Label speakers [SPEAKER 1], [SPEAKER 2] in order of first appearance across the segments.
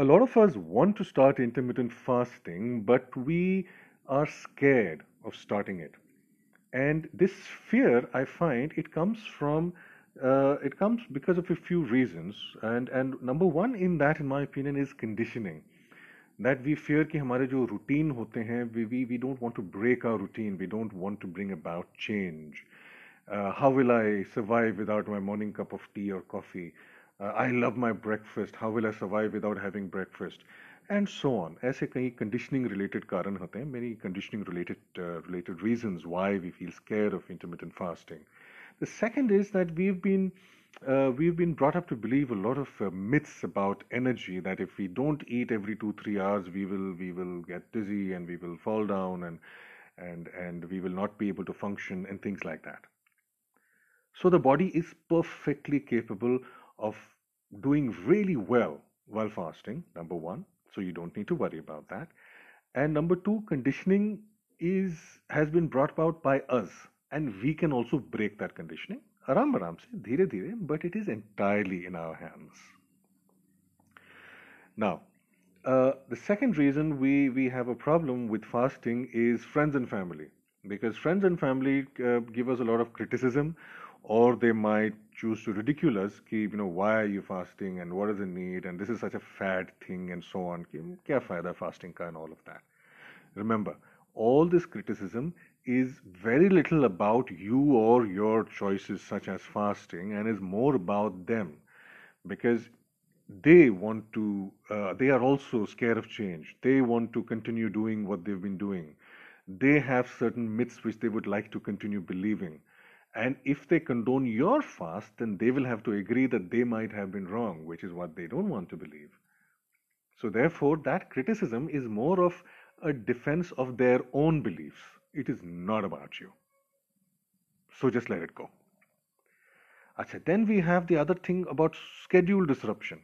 [SPEAKER 1] a lot of us want to start intermittent fasting, but we are scared of starting it. And this fear, I find, it comes from uh, it comes because of a few reasons. And and number one in that, in my opinion, is conditioning. That we fear कि हमारे जो routine होते हैं, we, we, we don't want to break our routine. We don't want to bring about change. Uh, how will I survive without my morning cup of tea or coffee? Uh, I love my breakfast. How will I survive without having breakfast? And so on. ऐसे कई conditioning related कारण होते हैं. Many conditioning related uh, related reasons why we feel scared of intermittent fasting. The second is that we've been uh, we've been brought up to believe a lot of uh, myths about energy that if we don't eat every two three hours we will we will get dizzy and we will fall down and and and we will not be able to function and things like that so the body is perfectly capable of doing really well while fasting, number one. So you don't need to worry about that. And number two, conditioning is has been brought about by us, and we can also break that conditioning. Aram aram se, dhire dhire, but it is entirely in our hands. Now, uh, the second reason we, we have a problem with fasting is friends and family. Because friends and family uh, give us a lot of criticism or they might choose to ridicule us ki, you know why are you fasting and what is the need and this is such a fad thing and so on kya fayda fasting ka and all of that. Remember all this criticism is very little about you or your choices such as fasting and is more about them because they want to uh, they are also scared of change. They want to continue doing what they've been doing. They have certain myths which they would like to continue believing and if they condone your fast, then they will have to agree that they might have been wrong, which is what they don't want to believe. So, therefore, that criticism is more of a defense of their own beliefs. It is not about you. So, just let it go. Achha, then we have the other thing about schedule disruption.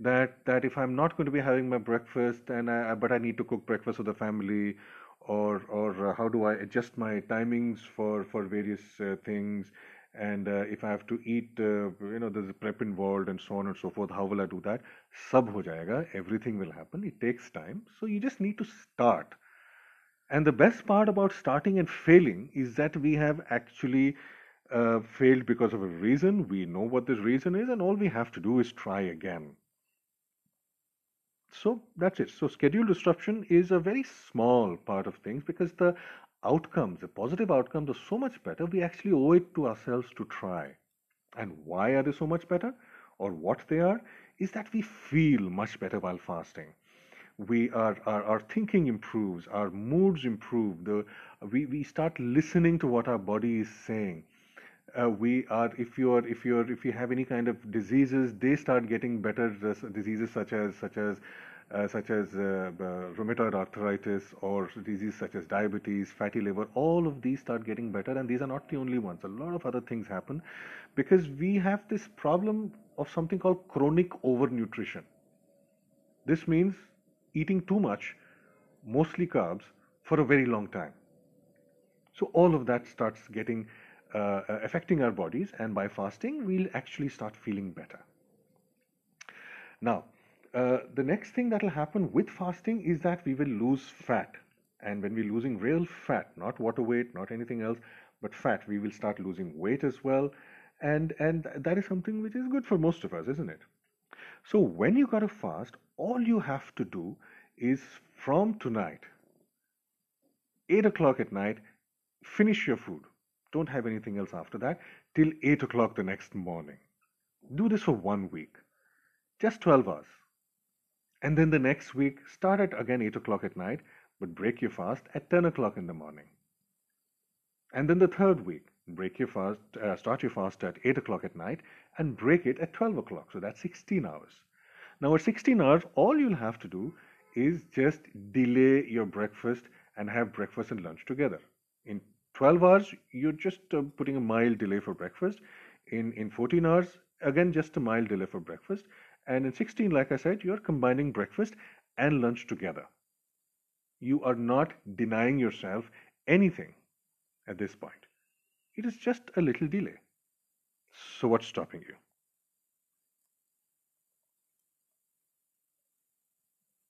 [SPEAKER 1] That that if I'm not going to be having my breakfast and I, but I need to cook breakfast for the family or or uh, how do I adjust my timings for for various uh, things? And uh, if I have to eat you know there's a prep involved and so on and so forth how will I do that? Sub ho jayega everything will happen it takes time. So you just need to start. And the best part about starting and failing is that we have actually uh, failed because of a reason. We know what this reason is and all we have to do is try again so that's it. So schedule disruption is a very small part of things because the outcomes, the positive outcomes are so much better. We actually owe it to ourselves to try. And why are they so much better? Or what they are is that we feel much better while fasting. We are our, our thinking improves, our moods improve, the we, we start listening to what our body is saying. Uh, we are if you are if you are if you have any kind of diseases they start getting better diseases such as such as uh, such as uh, rheumatoid arthritis or diseases such as diabetes, fatty liver, all of these start getting better. And these are not the only ones. A lot of other things happen because we have this problem of something called chronic overnutrition. This means eating too much, mostly carbs, for a very long time. So all of that starts getting uh, uh affecting our bodies, and by fasting, we'll actually start feeling better. Now, uh, the next thing that will happen with fasting is that we will lose fat. And when we're losing real fat, not water weight, not anything else, but fat, we will start losing weight as well. And, and that is something which is good for most of us, isn't it? So when you got to fast, all you have to do is from tonight, 8 o'clock at night, finish your food. Don't have anything else after that till 8 o'clock the next morning. Do this for one week, just 12 hours. And then the next week, start at again 8 o'clock at night, but break your fast at 10 o'clock in the morning. And then the third week, break your fast, uh, start your fast at 8 o'clock at night and break it at 12 o'clock. So that's 16 hours. Now, at 16 hours, all you'll have to do is just delay your breakfast and have breakfast and lunch together. In 12 hours, you're just uh, putting a mild delay for breakfast. In, in 14 hours, again, just a mild delay for breakfast. And in 16, like I said, you're combining breakfast and lunch together. You are not denying yourself anything at this point. It is just a little delay. So, what's stopping you?